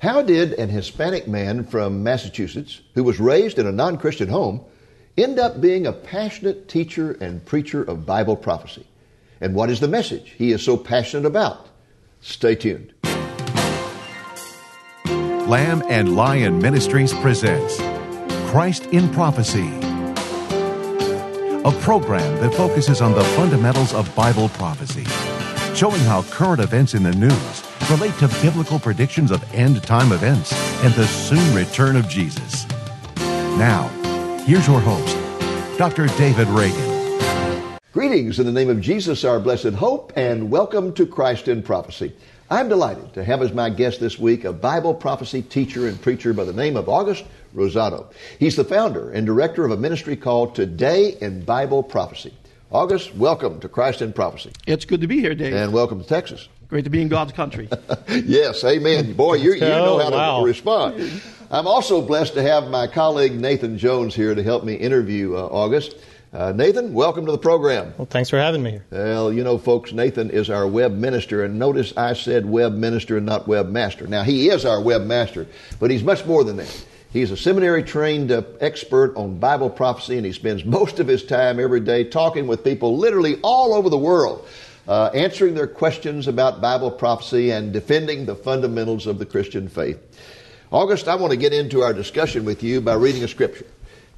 How did an Hispanic man from Massachusetts, who was raised in a non Christian home, end up being a passionate teacher and preacher of Bible prophecy? And what is the message he is so passionate about? Stay tuned. Lamb and Lion Ministries presents Christ in Prophecy, a program that focuses on the fundamentals of Bible prophecy, showing how current events in the news relate to biblical predictions of end time events and the soon return of Jesus. Now, here's your host, Dr. David Reagan. Greetings in the name of Jesus, our blessed hope, and welcome to Christ in Prophecy. I'm delighted to have as my guest this week a Bible prophecy teacher and preacher by the name of August Rosado. He's the founder and director of a ministry called Today in Bible Prophecy. August, welcome to Christ in Prophecy. It's good to be here, Dave. And welcome to Texas. Great to be in God's country. yes, amen. Boy, you, you know how wow. to respond. I'm also blessed to have my colleague Nathan Jones here to help me interview uh, August. Uh, Nathan, welcome to the program. Well, thanks for having me here. Well, you know, folks, Nathan is our web minister, and notice I said web minister and not webmaster. Now, he is our webmaster, but he's much more than that. He's a seminary trained uh, expert on Bible prophecy, and he spends most of his time every day talking with people literally all over the world, uh, answering their questions about Bible prophecy and defending the fundamentals of the Christian faith. August, I want to get into our discussion with you by reading a scripture.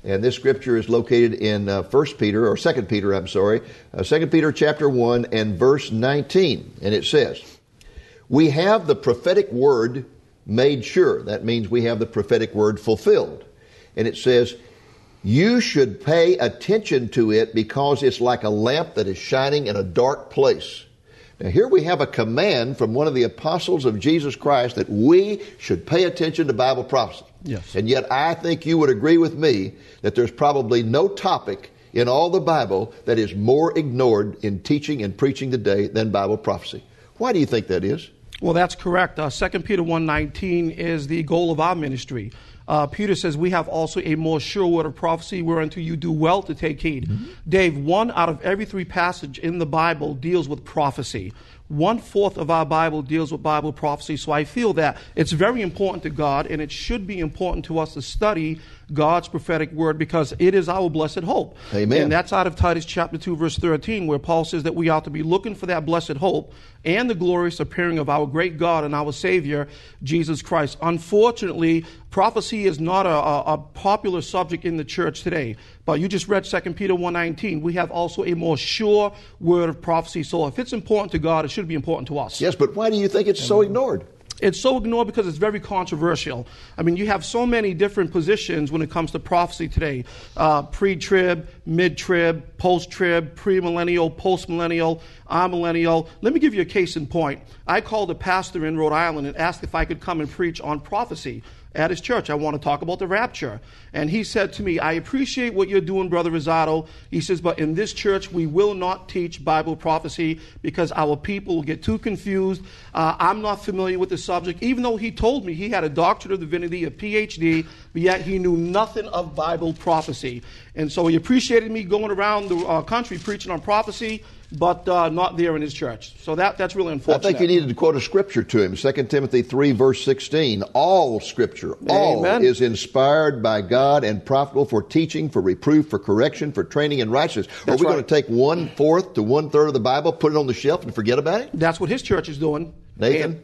And this scripture is located in uh, 1 Peter, or 2 Peter, I'm sorry, uh, 2 Peter chapter 1 and verse 19. And it says, We have the prophetic word made sure. That means we have the prophetic word fulfilled. And it says, You should pay attention to it because it's like a lamp that is shining in a dark place. Now, here we have a command from one of the apostles of Jesus Christ that we should pay attention to Bible prophecy. Yes. And yet, I think you would agree with me that there's probably no topic in all the Bible that is more ignored in teaching and preaching today than Bible prophecy. Why do you think that is? well, that's correct. Uh, 2 Peter 1.19 is the goal of our ministry. Uh, Peter says, We have also a more sure word of prophecy whereunto you do well to take heed. Mm-hmm. Dave, one out of every three passage in the Bible deals with prophecy. One fourth of our Bible deals with Bible prophecy. So I feel that it's very important to God and it should be important to us to study God's prophetic word because it is our blessed hope. Amen. And that's out of Titus chapter 2, verse 13, where Paul says that we ought to be looking for that blessed hope and the glorious appearing of our great God and our Savior, Jesus Christ. Unfortunately, prophecy is not a, a, a popular subject in the church today. But you just read 2 Peter 1.19. We have also a more sure word of prophecy. So if it's important to God, it should be important to us. Yes, but why do you think it's so ignored? It's so ignored because it's very controversial. I mean, you have so many different positions when it comes to prophecy today uh, pre trib, mid trib, post trib, premillennial, post millennial, amillennial. Let me give you a case in point. I called a pastor in Rhode Island and asked if I could come and preach on prophecy at his church. I want to talk about the rapture. And he said to me, I appreciate what you're doing, Brother Rosado. He says, but in this church, we will not teach Bible prophecy because our people will get too confused. Uh, I'm not familiar with the subject, even though he told me he had a doctorate of divinity, a PhD, but yet he knew nothing of Bible prophecy. And so he appreciated me going around the uh, country preaching on prophecy but uh, not there in his church. So that, that's really unfortunate. I think you needed to quote a scripture to him 2 Timothy 3, verse 16. All scripture, all Amen. is inspired by God and profitable for teaching, for reproof, for correction, for training in righteousness. Are we right. going to take one fourth to one third of the Bible, put it on the shelf, and forget about it? That's what his church is doing. Nathan, And-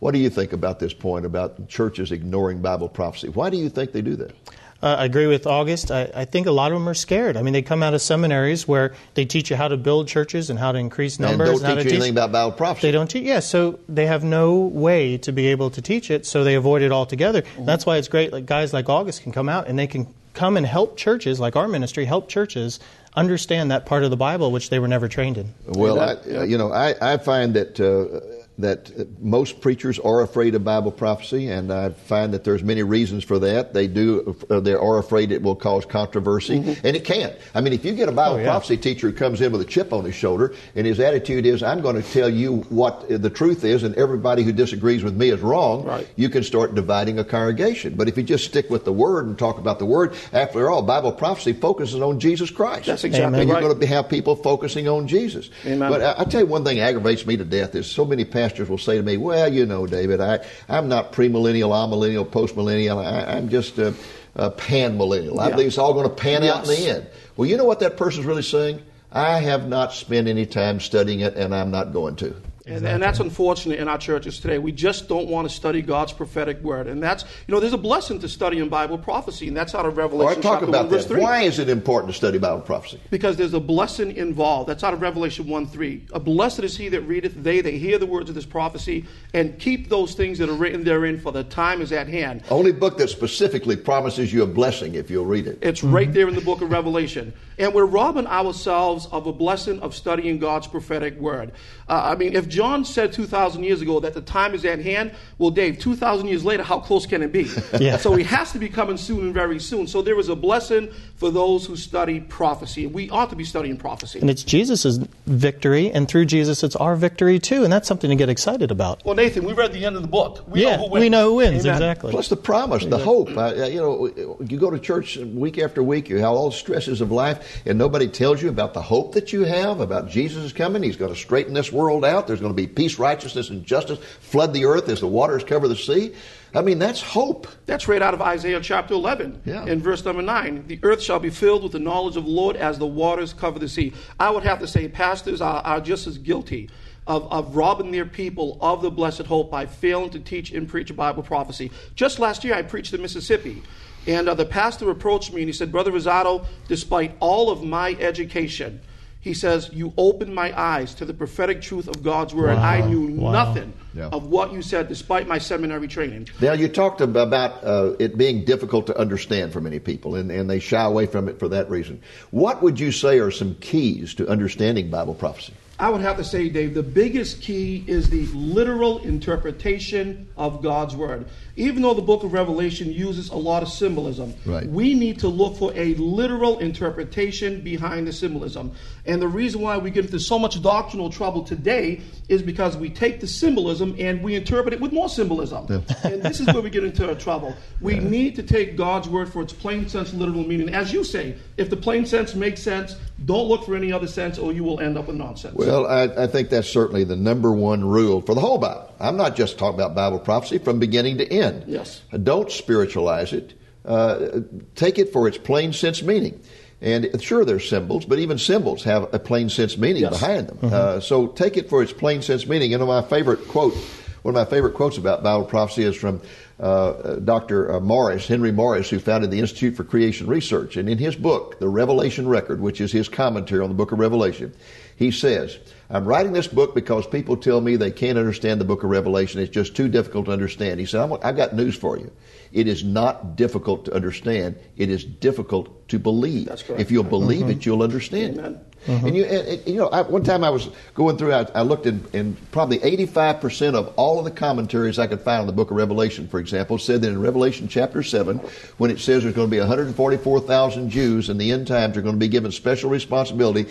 what do you think about this point about churches ignoring Bible prophecy? Why do you think they do that? Uh, I agree with August. I, I think a lot of them are scared. I mean, they come out of seminaries where they teach you how to build churches and how to increase numbers and don't how teach to you anything about Bible prophecy. They don't teach. Yeah, so they have no way to be able to teach it, so they avoid it altogether. That's why it's great. Like guys like August can come out and they can come and help churches, like our ministry, help churches understand that part of the Bible which they were never trained in. Well, I, uh, you know, I, I find that uh, that most preachers are afraid of Bible prophecy, and I find that there's many reasons for that. They do, uh, they are afraid it will cause controversy, and it can't. I mean, if you get a Bible Oh, yeah. prophecy teacher who comes in with a chip on his shoulder, and his attitude is, "I'm going to tell you what the truth is, and everybody who disagrees with me is wrong," Right. you can start dividing a congregation. But if you just stick with the Word and talk about the Word, after all, Bible prophecy focuses on Jesus Christ. That's exactly Amen. And you're right. going to have people focusing on Jesus. Amen. But I, I tell you one thing aggravates me to death is so many pastors pastors will say to me, "Well, you know, David, I I'm not premillennial, amillennial, postmillennial. I, I'm just a, a pan millennial. I Yeah. believe it's all going to pan out in the end." Well, you know what that person's really saying? I have not spent any time studying it, and I'm not going to. And, and that's unfortunate in our churches today. We just don't want to study God's prophetic word. And that's, you know, there's a blessing to studying Bible prophecy, and that's out of Revelation talk chapter about 1, verse 3. Why is it important to study Bible prophecy? Because there's a blessing involved. That's out of Revelation 1 3. A blessed is he that readeth, they that hear the words of this prophecy, and keep those things that are written therein, for the time is at hand. Only book that specifically promises you a blessing if you'll read it. It's right mm-hmm. there in the book of Revelation. And we're robbing ourselves of a blessing of studying God's prophetic word. Uh, I mean, if John said 2,000 years ago that the time is at hand, well, Dave, 2,000 years later, how close can it be? Yeah. So he has to be coming soon and very soon. So there is a blessing for those who study prophecy. We ought to be studying prophecy. And it's Jesus' victory, and through Jesus, it's our victory too, and that's something to get excited about. Well, Nathan, we read the end of the book. We yeah, know who wins. we know who wins, Amen. exactly. Plus the promise, the hope. Uh, uh, you know, you go to church week after week, you have all the stresses of life, and nobody tells you about the hope that you have, about Jesus is coming. He's going to straighten this world out. There's going to be peace, righteousness, and justice flood the earth as the waters cover the sea. I mean, that's hope. That's right out of Isaiah chapter 11 Yeah. in verse number 9. The earth shall be filled with the knowledge of the Lord as the waters cover the sea. I would have to say pastors are, are just as guilty of, of robbing their people of the blessed hope by failing to teach and preach Bible prophecy. Just last year, I preached in Mississippi. And uh, the pastor approached me and he said, Brother Rosado, despite all of my education, he says, You opened my eyes to the prophetic truth of God's word. and I knew Wow. nothing Yeah. of what you said despite my seminary training. Now, you talked about uh, it being difficult to understand for many people, and, and they shy away from it for that reason. What would you say are some keys to understanding Bible prophecy? I would have to say, Dave, the biggest key is the literal interpretation of God's Word. Even though the book of Revelation uses a lot of symbolism, Right. we need to look for a literal interpretation behind the symbolism. And the reason why we get into so much doctrinal trouble today is because we take the symbolism and we interpret it with more symbolism. and this is where we get into trouble. We need to take God's Word for its plain sense, literal meaning. As you say, if the plain sense makes sense, don't look for any other sense or you will end up with nonsense. Well, I, I think that's certainly the number one rule for the whole Bible. I'm not just talking about Bible prophecy from beginning to end. Yes. Don't spiritualize it. Uh, take it for its plain sense meaning. And sure, there's symbols, but even symbols have a plain sense meaning Yes. behind them. Uh, so take it for its plain sense meaning. You know, my favorite quote, one of my favorite quotes about Bible prophecy is from uh, uh, Dr. uh, Morris, Henry Morris, who founded the Institute for Creation Research. And in his book, The Revelation Record, which is his commentary on the book of Revelation, he says, I'm writing this book because people tell me they can't understand the book of Revelation. It's just too difficult to understand. He said, I'm, I've got news for you. It is not difficult to understand. It is difficult to believe. That's correct. If you'll mm-hmm. believe it, you'll understand Amen. it. And you, and, you know, I, one time I was going through, I, I looked in, in probably 85% of all of the commentaries I could find on the book of Revelation, for example, said that in Revelation chapter 7, when it says there's going to be 144,000 Jews in the end times are going to be given special responsibility,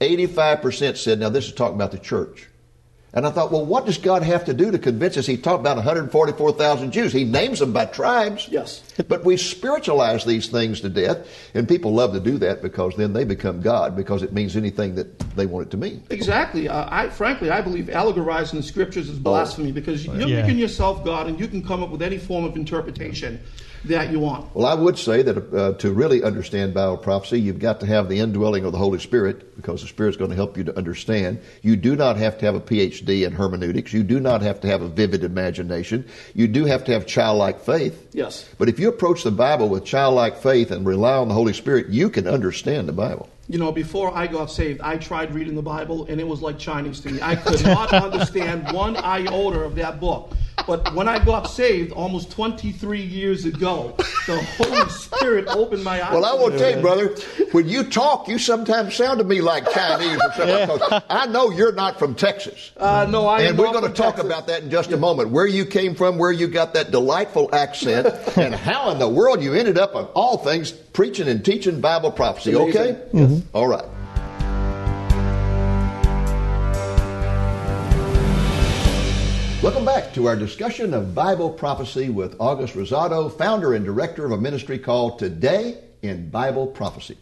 85% said, now this is talking about the church. And I thought, well, what does God have to do to convince us? He talked about 144,000 Jews. He names them by tribes. Yes. But we spiritualize these things to death, and people love to do that because then they become God because it means anything that they want it to mean. Exactly. Uh, I frankly, I believe allegorizing the scriptures is blasphemy because you're Yeah. making yourself God, and you can come up with any form of interpretation that you want. Well, I would say that uh, to really understand Bible prophecy, you've got to have the indwelling of the Holy Spirit because the Spirit's going to help you to understand. You do not have to have a PhD in hermeneutics. You do not have to have a vivid imagination. You do have to have childlike faith. Yes. But if you approach the Bible with childlike faith and rely on the Holy Spirit, you can understand the Bible. You know, before I got saved, I tried reading the Bible, and it was like Chinese to me. I could not understand one iota of that book. But when I got saved almost 23 years ago, the Holy Spirit opened my eyes. Well, I will tell you, brother, when you talk, you sometimes sound to me like Chinese or something. because I know you're not from Texas. Uh, no, I am and we're going to talk Texas. about that in just a moment. Where you came from, where you got that delightful accent, and how in the world you ended up on all things preaching and teaching Bible prophecy. Okay? Amazing. All right. Welcome back to our discussion of Bible prophecy with August Rosado, founder and director of a ministry called Today in Bible Prophecy.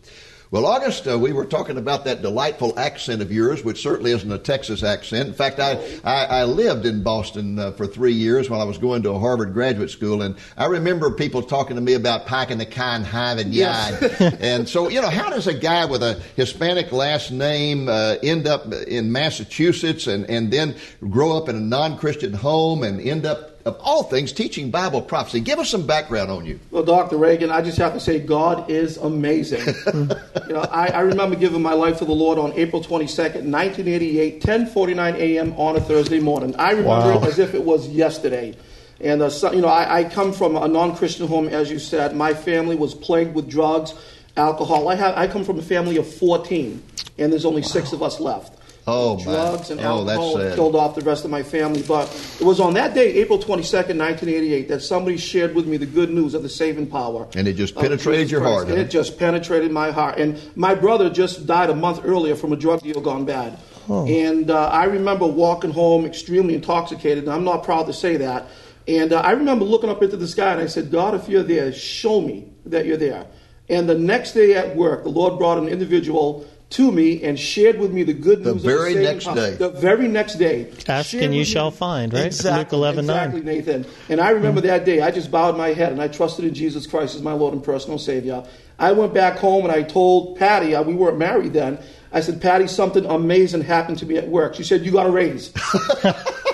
Well, August, uh, we were talking about that delightful accent of yours, which certainly isn't a Texas accent. In fact, I, I, I lived in Boston uh, for three years while I was going to a Harvard graduate school, and I remember people talking to me about and the Kind Hive and Yes. And so, you know, how does a guy with a Hispanic last name uh, end up in Massachusetts and, and then grow up in a non Christian home and end up, of all things, teaching Bible prophecy? Give us some background on you. Well, Dr. Reagan, I just have to say, God is amazing. you know, I, I remember giving my life to the Lord on April 22nd, 1988, 10:49 a.m. on a Thursday morning. I remember Wow. it as if it was yesterday. And uh, so, you know, I, I come from a non-Christian home, as you said. My family was plagued with drugs, alcohol. I have, I come from a family of 14, and there's only six of us left. Oh, drugs and Oh, alcohol killed off the rest of my family. But it was on that day, April 22nd, 1988, that somebody shared with me the good news of the saving power. And it just penetrated your heart, And huh? It just penetrated my heart. And my brother just died a month earlier from a drug deal gone bad. Oh. And uh, I remember walking home extremely intoxicated, and I'm not proud to say that. And uh, I remember looking up into the sky, and I said, God, if you're there, show me that you're there. And the next day at work, the Lord brought an individual to me and shared with me the good The news. very of the saving next power. day. The very next day. Ask and you shall me- find, right? Exactly, Luke 11:9. exactly, Nathan. And I remember that day. I just bowed my head and I trusted in Jesus Christ as my Lord and personal Savior. I went back home and I told Patty, uh, we weren't married then. I said, Patty, something amazing happened to me at work. She said, You got a raise.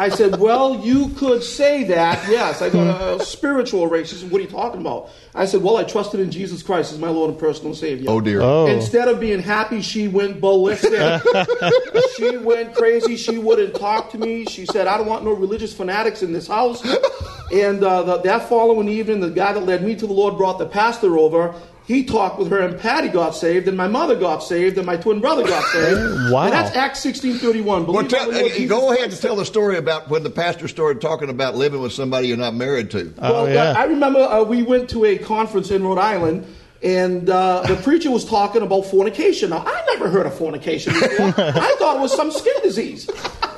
I said, Well, you could say that. Yes, I got a spiritual raise. She said, What are you talking about? I said, Well, I trusted in Jesus Christ as my Lord and personal Savior. Oh, dear. Oh. Instead of being happy, she went ballistic. she went crazy. She wouldn't talk to me. She said, I don't want no religious fanatics in this house. And uh, the, that following evening, the guy that led me to the Lord brought the pastor over. He talked with her, and Patty got saved, and my mother got saved, and my twin brother got saved. Wow. And that's Acts 16.31. Well, tell, on the Lord uh, go ahead and tell the story about when the pastor started talking about living with somebody you're not married to. Oh, Well, yeah. I remember uh, we went to a conference in Rhode Island, and uh, the preacher was talking about fornication. Now, I never heard of fornication before. I thought it was some skin disease.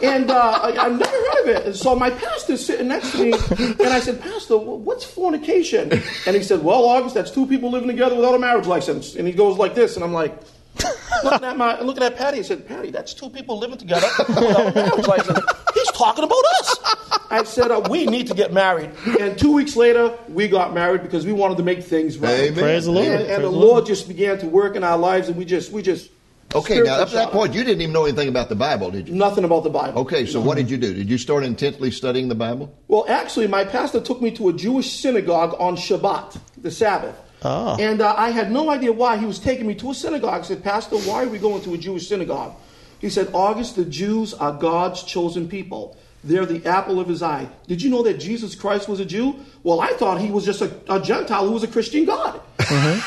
And uh, I, I've never heard of it. And so my pastor's sitting next to me, and I said, Pastor, what's fornication? And he said, Well, August, that's two people living together without a marriage license. And he goes like this, and I'm like, looking at my looking at Patty, I said, Patty, that's two people living together without a marriage license. He's talking about us. I said, uh, we need to get married. And two weeks later, we got married because we wanted to make things right. Amen. Praise the Lord. And, and the the Lord just began to work in our lives, and we just we just Okay, now up to that point, you didn't even know anything about the Bible, did you? nothing about the Bible. Okay, so what did you do? Did you start intently studying the Bible? Well, actually, my pastor took me to a Jewish synagogue on Shabbat, the Sabbath. Ah. And uh, I had no idea why he was taking me to a synagogue. I said, Pastor, why are we going to a Jewish synagogue? He said, August, the Jews are God's chosen people. They're the apple of his eye. Did you know that Jesus Christ was a Jew? Well, I thought he was just a, a Gentile who was a Christian God.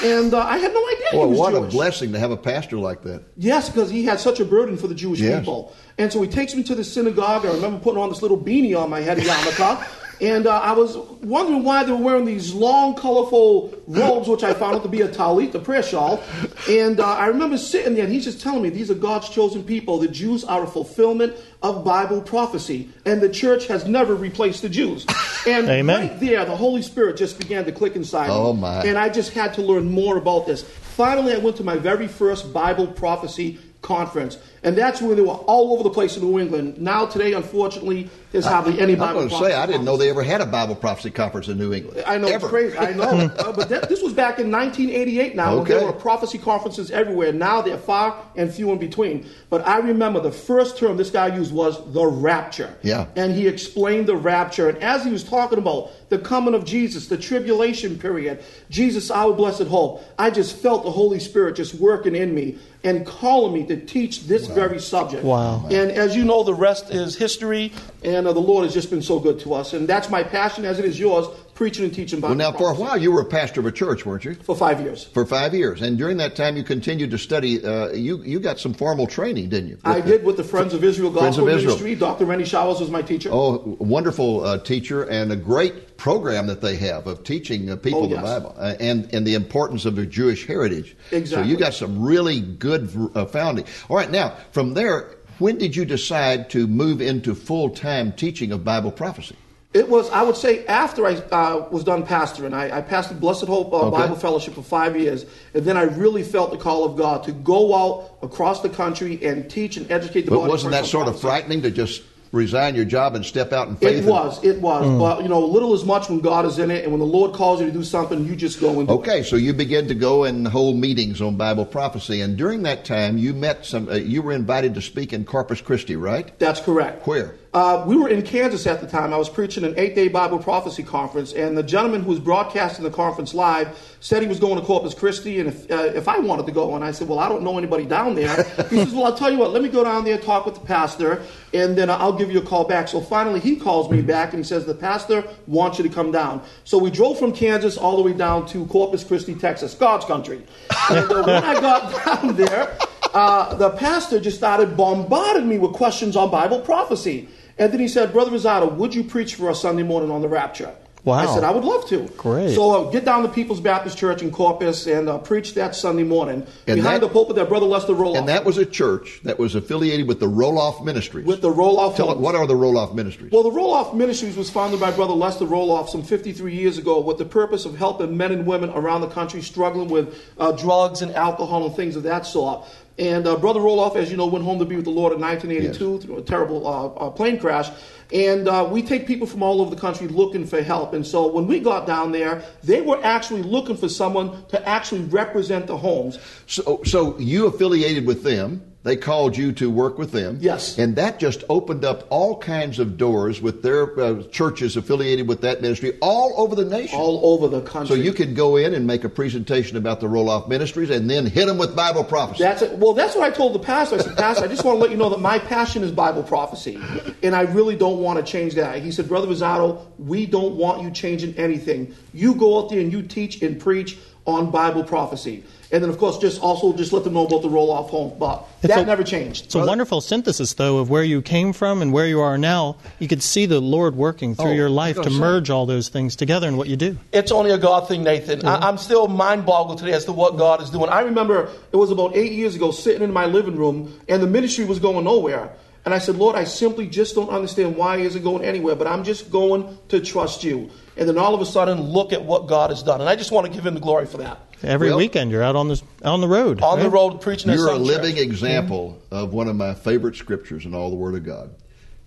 And uh, I had no idea Boy, he was what a blessing to have a pastor like that. Yes, because he had such a burden for the Jewish Yes. people. And so he takes me to the synagogue. I remember putting on this little beanie on my head, a yarmulke. And uh, I was wondering why they were wearing these long, colorful robes, which I found out to be a talit, a prayer shawl. And uh, I remember sitting there, and he's just telling me these are God's chosen people. The Jews are a fulfillment of Bible prophecy. And the church has never replaced the Jews. And Amen. right there, the Holy Spirit just began to click inside Oh, me. my. And I just had to learn more about this. Finally, I went to my very first Bible prophecy conference, and that's when they were all over the place in New England. Now, today, unfortunately, there's hardly any I'm going to say, I didn't know they ever had a Bible prophecy conference in New England. I know Ever. it's crazy. I know, Uh, but that, this was back in 1988. Now when Okay. there were prophecy conferences everywhere. Now they're far and few in between. But I remember the first term this guy used was the rapture. Yeah. And he explained the rapture. And as he was talking about the coming of Jesus, the tribulation period, Jesus, our blessed hope, I just felt the Holy Spirit just working in me and calling me to teach this very subject. Wow. And as you know, the rest is history. And uh, the Lord has just been so good to us. And that's my passion, as it is yours, preaching and teaching Bible Well, now, for a while, you were a pastor of a church, weren't you? For five years. For five years. And during that time, you continued to study. Uh, you, you got some formal training, didn't you? I did with the Friends of Israel Friends Gospel of Israel. Ministry. Dr. Rennie Showers was my teacher. Oh, wonderful uh, teacher and a great program that they have of teaching uh, people Oh, the. Bible uh, and and the importance of their Jewish heritage. So Exactly. you got some really good uh, founding. All right, now from there, when did you decide to move into full time teaching of Bible prophecy? It was, I would say, after I uh, was done pastoring. I, I pastored Blessed Hope uh, Okay. Bible Fellowship for five years, and then I really felt the call of God to go out across the country and teach and educate the But wasn't that sort of frightening to just resign your job and step out in faith? It was, it was. Mm. But, you know, little as much when God is in it, and when the Lord calls you to do something, you just go and do it. Okay, so you begin to go and hold meetings on Bible prophecy, and during that time, you met some. Uh, you were invited to speak in Corpus Christi, right? That's correct. Where? Uh, we were in Kansas at the time. I was preaching an eight day Bible prophecy conference, and the gentleman who was broadcasting the conference live said he was going to Corpus Christi, and if, uh, if I wanted to go. And I said, Well, I don't know anybody down there. he says, Well, I'll tell you what, let me go down there, talk with the pastor, and then I'll give you a call back. So finally, he calls me back and he says, The pastor wants you to come down. So we drove from Kansas all the way down to Corpus Christi, Texas, God's country. And uh, when I got down there, uh, the pastor just started bombarding me with questions on Bible prophecy. And then he said, Brother Rosado, would you preach for us Sunday morning on the rapture? Wow. I said, I would love to. Great. So uh, get down to People's Baptist Church in Corpus and uh, preach that Sunday morning And behind that- the pulpit that Brother Lester Roloff. And that was a church that was affiliated with the Roloff Ministries. with the Roloff. Tell it, what are the Roloff Ministries? Well, the Roloff Ministries was founded by Brother Lester Roloff some 53 years ago with the purpose of helping men and women around the country struggling with uh, drugs and alcohol and things of that sort. And uh, Brother Roloff, as you know, went home to be with the Lord in 1982 through a terrible uh, uh, plane crash. And uh, we take people from all over the country looking for help. And so when we got down there, they were actually looking for someone to actually represent the homes. So, so you affiliated with them. They called you to work with them. Yes. And that just opened up all kinds of doors with their uh, churches affiliated with that ministry all over the nation. All over the country. so you could go in and make a presentation about the Roloff Ministries and then hit them with Bible prophecy. That's it. Well, that's what I told the pastor. I said, Pastor, I just want to let you know that my passion is Bible prophecy, and I really don't want to change that. He said, Brother Rosado, we don't want you changing anything. You go out there and you teach and preach on Bible prophecy, and then of course just also just let them know about the Roloff home. But It's that a- never changed. It's a wonderful synthesis, though, of where you came from and where you are now. You could see the Lord working through Oh, your life to merge all those things together in what you do. It's only a God thing, Nathan. I, I'm still mind boggled today as to what God is doing. I remember it was about eight years ago sitting in my living room and the ministry was going nowhere. And I said, Lord, I simply just don't understand why it isn't going anywhere, but I'm just going to trust you. And then all of a sudden, look at what God has done. And I just want to give him the glory for that. Every Well- weekend you're out on the on the road. On the road preaching You're a some living church. example of one of my favorite scriptures in all the Word of God.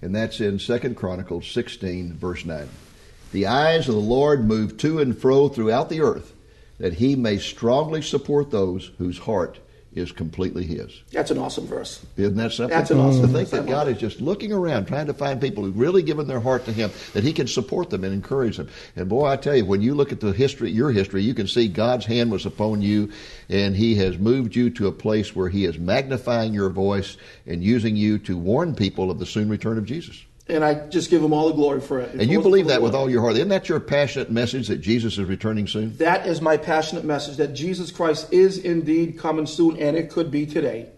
And that's in Second Chronicles 16, verse 9. The eyes of the Lord move to and fro throughout the earth, that he may strongly support those whose heart is completely his. That's an awesome verse. Isn't that something? That's an awesome To think that God is just looking around, trying to find people who've really given their heart to Him, that He can support them and encourage them. And boy, I tell you, when you look at the history, your history, you can see God's hand was upon you, and He has moved you to a place where He is magnifying your voice and using you to warn people of the soon return of Jesus. And I just give him all the glory for it. And you believe that with all your heart. Isn't that your passionate message that Jesus is returning soon? That is my passionate message that Jesus Christ is indeed coming soon, and it could be today.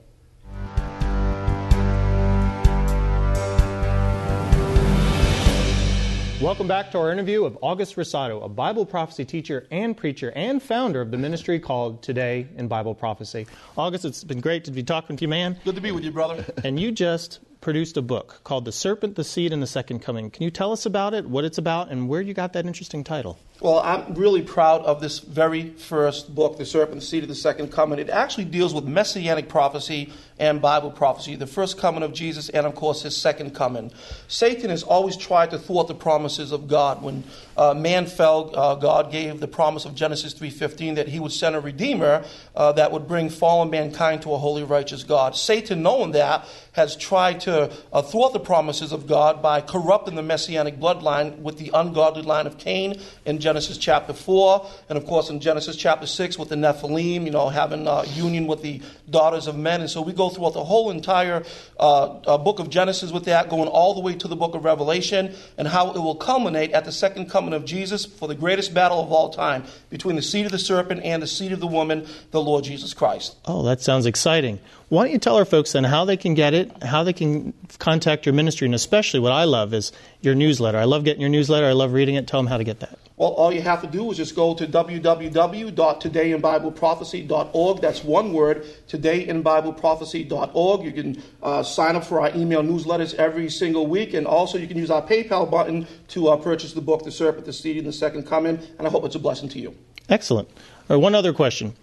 Welcome back to our interview of August Rosado, a Bible prophecy teacher and preacher and founder of the ministry called Today in Bible Prophecy. August, it's been great to be talking to you, man. Good to be with you, brother. And you just produced a book called The Serpent, the Seed, and the Second Coming. Can you tell us about it, what it's about, and where you got that interesting title? Well, I'm really proud of this very first book, The Serpent, the Seed and the Second Coming. It actually deals with messianic prophecy and Bible prophecy, the first coming of Jesus and, of course, his second coming. Satan has always tried to thwart the promises of God. When uh, man fell, uh, God gave the promise of Genesis 3.15 that he would send a Redeemer uh, that would bring fallen mankind to a holy, righteous God. Satan, knowing that, has tried to uh, thwart the promises of God by corrupting the messianic bloodline with the ungodly line of Cain in Genesis chapter 4, and of course in Genesis chapter 6 with the Nephilim, you know, having uh, union with the daughters of men. And so we go throughout the whole entire uh, uh, book of Genesis with that, going all the way to the book of Revelation, and how it will culminate at the second coming of Jesus for the greatest battle of all time between the seed of the serpent and the seed of the woman, the Lord Jesus Christ. Oh, that sounds exciting. Why don't you tell our folks then how they can get it, how they can can contact your ministry, and especially what I love is your newsletter. I love getting your newsletter. I love reading it. Tell them how to get that. Well, all you have to do is just go to www.todayinbibleprophecy.org. That's one word, todayinbibleprophecy.org. You can uh, sign up for our email newsletters every single week, and also you can use our PayPal button to uh, purchase the book, The Serpent, the Seed, and the Second Coming, and I hope it's a blessing to you. Excellent. All right, one other question.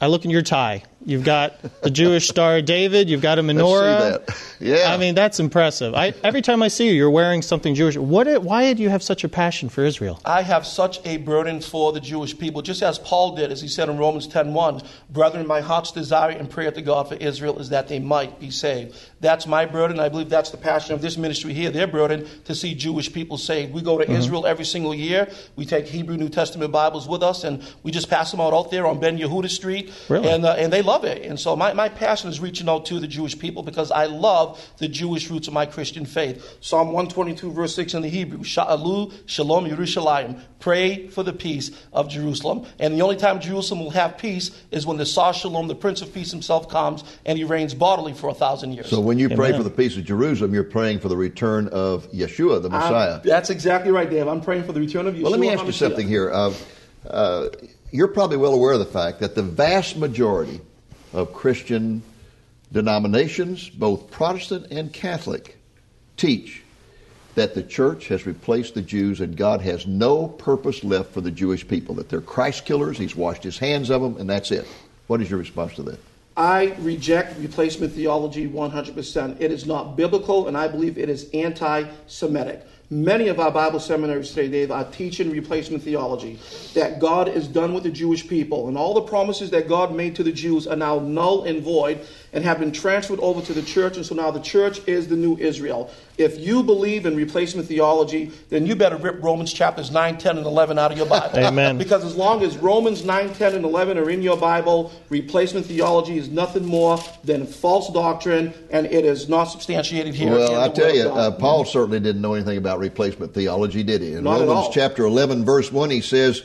I look in your tie. You've got the Jewish Star David. You've got a menorah. Let's see that. Yeah. I mean, that's impressive. I, every time I see you, you're wearing something Jewish. What? Why do you have such a passion for Israel? I have such a burden for the Jewish people, just as Paul did, as he said in Romans 10.1, Brethren, my heart's desire and prayer to God for Israel is that they might be saved. That's my burden. I believe that's the passion of this ministry here. Their burden to see Jewish people saved. We go to mm-hmm. Israel every single year. We take Hebrew New Testament Bibles with us, and we just pass them out out there on Ben Yehuda Street. Really? And, uh, and they love it. And so my, my passion is reaching out to the Jewish people because I love the Jewish roots of my Christian faith. Psalm 122, verse 6 in the Hebrew, Sha'alu Shalom Yerushalayim. Pray for the peace of Jerusalem. And the only time Jerusalem will have peace is when the Sar Shalom, the Prince of Peace himself, comes and he reigns bodily for a thousand years. So when you pray for the peace of Jerusalem, you're praying for the return of Yeshua, the Messiah. I'm, that's exactly right, Dave. I'm praying for the return of Yeshua. Well, let me ask you something here. Uh, uh, you're probably well aware of the fact that the vast majority of Christian denominations, both Protestant and Catholic, teach that the church has replaced the Jews and God has no purpose left for the Jewish people, that they're Christ killers, He's washed His hands of them, and that's it. What is your response to that? I reject replacement theology 100%. It is not biblical, and I believe it is anti Semitic. Many of our Bible seminaries today, are teaching replacement theology that God is done with the Jewish people, and all the promises that God made to the Jews are now null and void and have been transferred over to the church, and so now the church is the new Israel. If you believe in replacement theology, then you better rip Romans chapters 9, 10, and 11 out of your Bible. Amen. Because as long as Romans 9, 10, and 11 are in your Bible, replacement theology is nothing more than false doctrine, and it is not substantiated here. Well, I tell you, uh, Paul certainly didn't know anything about replacement theology, did he? In not Romans chapter 11, verse 1, he says,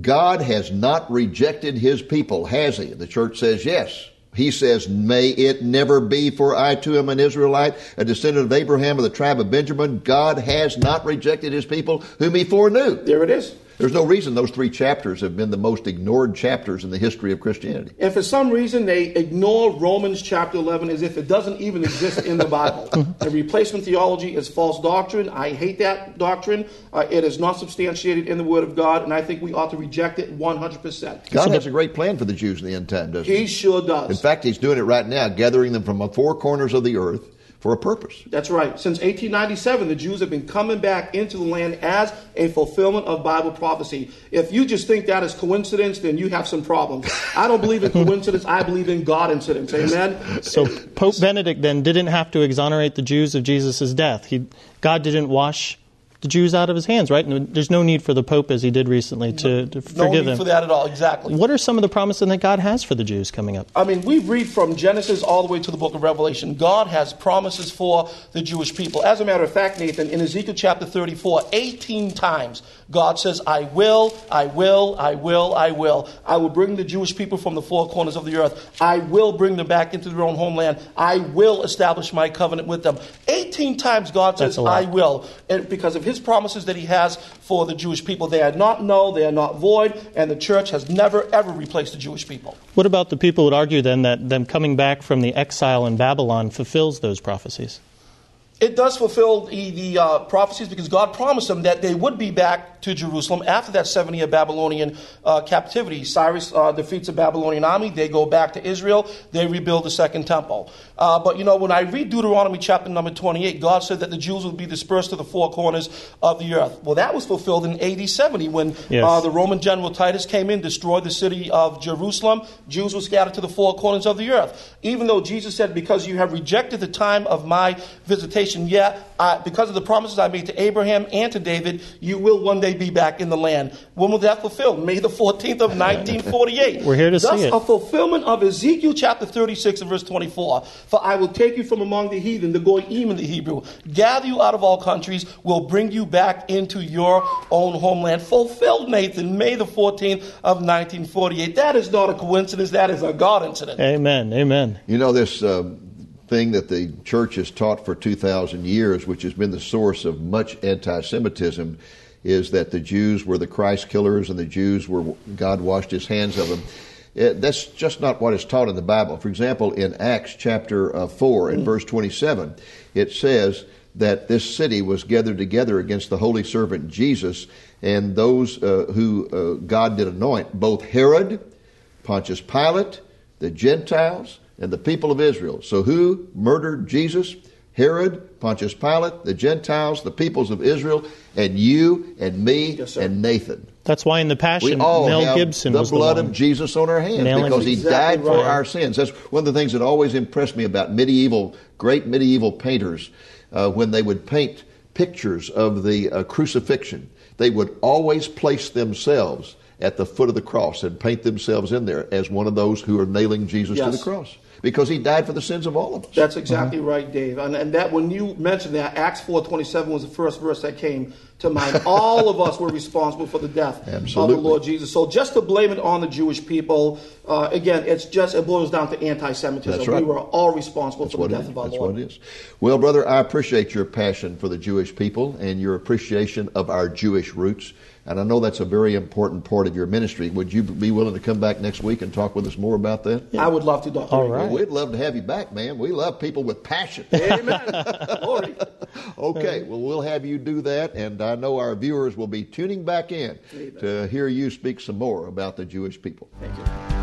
God has not rejected his people, has he? The church says yes. He says, May it never be, for I too am an Israelite, a descendant of Abraham of the tribe of Benjamin. God has not rejected his people whom he foreknew. There it is. There's no reason those three chapters have been the most ignored chapters in the history of Christianity. And for some reason, they ignore Romans chapter 11 as if it doesn't even exist in the Bible. the replacement theology is false doctrine. I hate that doctrine. Uh, it is not substantiated in the Word of God, and I think we ought to reject it 100%. God has a great plan for the Jews in the end time, doesn't he? He sure does. In fact, He's doing it right now, gathering them from the four corners of the earth for a purpose. That's right. Since 1897, the Jews have been coming back into the land as a fulfillment of Bible prophecy. If you just think that is coincidence, then you have some problems. I don't believe in coincidence. I believe in God incidents. Amen. So Pope Benedict then didn't have to exonerate the Jews of Jesus' death. He, God didn't wash the Jews out of his hands, right? And there's no need for the Pope, as he did recently, to, to forgive them. No need for that at all, exactly. What are some of the promises that God has for the Jews coming up? I mean, we read from Genesis all the way to the book of Revelation. God has promises for the Jewish people. As a matter of fact, Nathan, in Ezekiel chapter 34, 18 times, God says, I will, I will, I will, I will. I will bring the Jewish people from the four corners of the earth. I will bring them back into their own homeland. I will establish my covenant with them. 18 times God says, I will. And because of his promises that he has for the Jewish people. They are not null, they are not void, and the church has never, ever replaced the Jewish people. What about the people who would argue then that them coming back from the exile in Babylon fulfills those prophecies? It does fulfill the, the uh, prophecies because God promised them that they would be back to Jerusalem after that 70 year Babylonian uh, captivity. Cyrus uh, defeats the Babylonian army. They go back to Israel. They rebuild the second temple. Uh, but you know, when I read Deuteronomy chapter number 28, God said that the Jews would be dispersed to the four corners of the earth. Well, that was fulfilled in AD 70 when yes. Uh, the Roman general Titus came in, destroyed the city of Jerusalem. Jews were scattered to the four corners of the earth. Even though Jesus said, Because you have rejected the time of my visitation, yet, because of the promises I made to Abraham and to David, you will one day be back in the land. When will that fulfill? May the 14th of 1948. We're here to Thus, see it. a fulfillment of Ezekiel chapter 36 and verse 24. For I will take you from among the heathen, the goyim in the Hebrew, gather you out of all countries, will bring you back into your own homeland. Fulfilled, Nathan, May the 14th of 1948. That is not a coincidence. That is a God incident. Amen. Amen. You know, this uh, thing that the church has taught for 2,000 years, which has been the source of much anti Semitism, is that the Jews were the Christ killers and the Jews were, God washed his hands of them. It, that's just not what is taught in the Bible. For example, in Acts chapter uh, 4 and verse 27, it says that this city was gathered together against the holy servant Jesus and those uh, who uh, God did anoint, both Herod, Pontius Pilate, the Gentiles, and the people of Israel. So who murdered Jesus? Herod, Pontius Pilate, the Gentiles, the peoples of Israel, and you and me Yes, and Nathan. That's why in the We Passion, all Mel have Gibson the was blood the one. of Jesus on our hands Nailing because he Exactly died for right. our sins. That's one of the things that always impressed me about medieval, great medieval painters uh, when they would paint pictures of the uh, crucifixion. They would always place themselves at the foot of the cross and paint themselves in there as one of those who are nailing Jesus to the cross because he died for the sins of all of us. That's exactly right, Dave. And, and that when you mentioned that, Acts four twenty seven was the first verse that came to mind. All of us were responsible for the death of the Lord Jesus. So just to blame it on the Jewish people, uh, again, it's just it boils down to anti-Semitism. That's right. We were all responsible That's for the it death is. of our That's Lord. what it is. Well, brother, I appreciate your passion for the Jewish people and your appreciation of our Jewish roots. And I know that's a very important part of your ministry. Would you be willing to come back next week and talk with us more about that? I would love to, Doctor. All Reagan. right. Well, we'd love to have you back, man. We love people with passion. Amen. Glory. Okay, well, we'll have you do that, and I know our viewers will be tuning back in Amen. to hear you speak some more about the Jewish people. Thank you.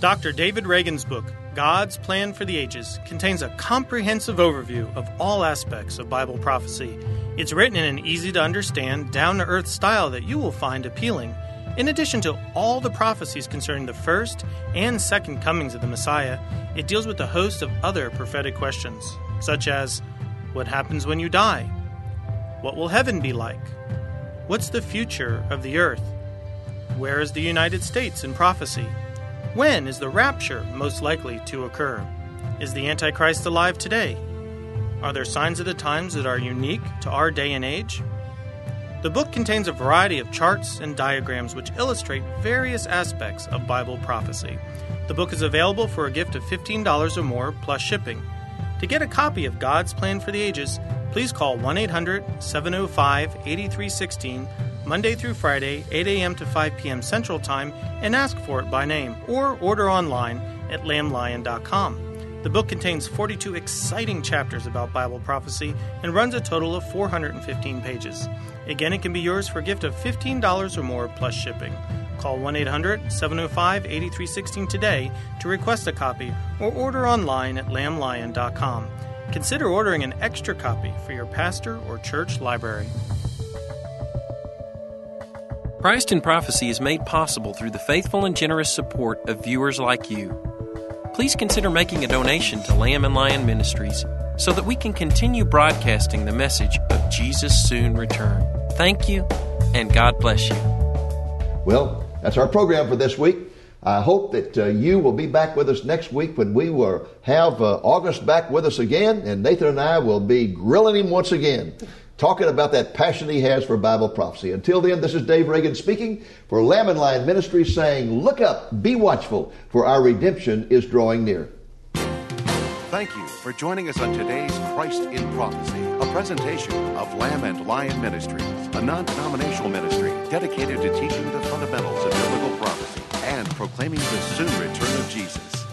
Dr. David Reagan's book, God's Plan for the Ages, contains a comprehensive overview of all aspects of Bible prophecy. It's written in an easy to understand, down to earth style that you will find appealing. In addition to all the prophecies concerning the first and second comings of the Messiah, it deals with a host of other prophetic questions, such as What happens when you die? What will heaven be like? What's the future of the earth? Where is the United States in prophecy? When is the rapture most likely to occur? Is the Antichrist alive today? Are there signs of the times that are unique to our day and age? The book contains a variety of charts and diagrams which illustrate various aspects of Bible prophecy. The book is available for a gift of $15 or more plus shipping. To get a copy of God's Plan for the Ages, please call 1 800 705 8316 Monday through Friday, 8 a.m. to 5 p.m. Central Time, and ask for it by name or order online at lamblion.com. The book contains 42 exciting chapters about Bible prophecy and runs a total of 415 pages. Again, it can be yours for a gift of $15 or more plus shipping. Call 1 800 705 8316 today to request a copy or order online at lamblion.com. Consider ordering an extra copy for your pastor or church library. Christ in Prophecy is made possible through the faithful and generous support of viewers like you. Please consider making a donation to Lamb and Lion Ministries so that we can continue broadcasting the message of Jesus' soon return. Thank you, and God bless you. Well, that's our program for this week. I hope that uh, you will be back with us next week when we will have uh, August back with us again, and Nathan and I will be grilling him once again, talking about that passion he has for Bible prophecy. Until then, this is Dave Reagan speaking for Lamb and Lion Ministries, saying, Look up, be watchful, for our redemption is drawing near. Thank you for joining us on today's Christ in Prophecy, a presentation of Lamb and Lion Ministries, a non denominational ministry dedicated to teaching the fundamentals of biblical prophecy and proclaiming the soon return of Jesus.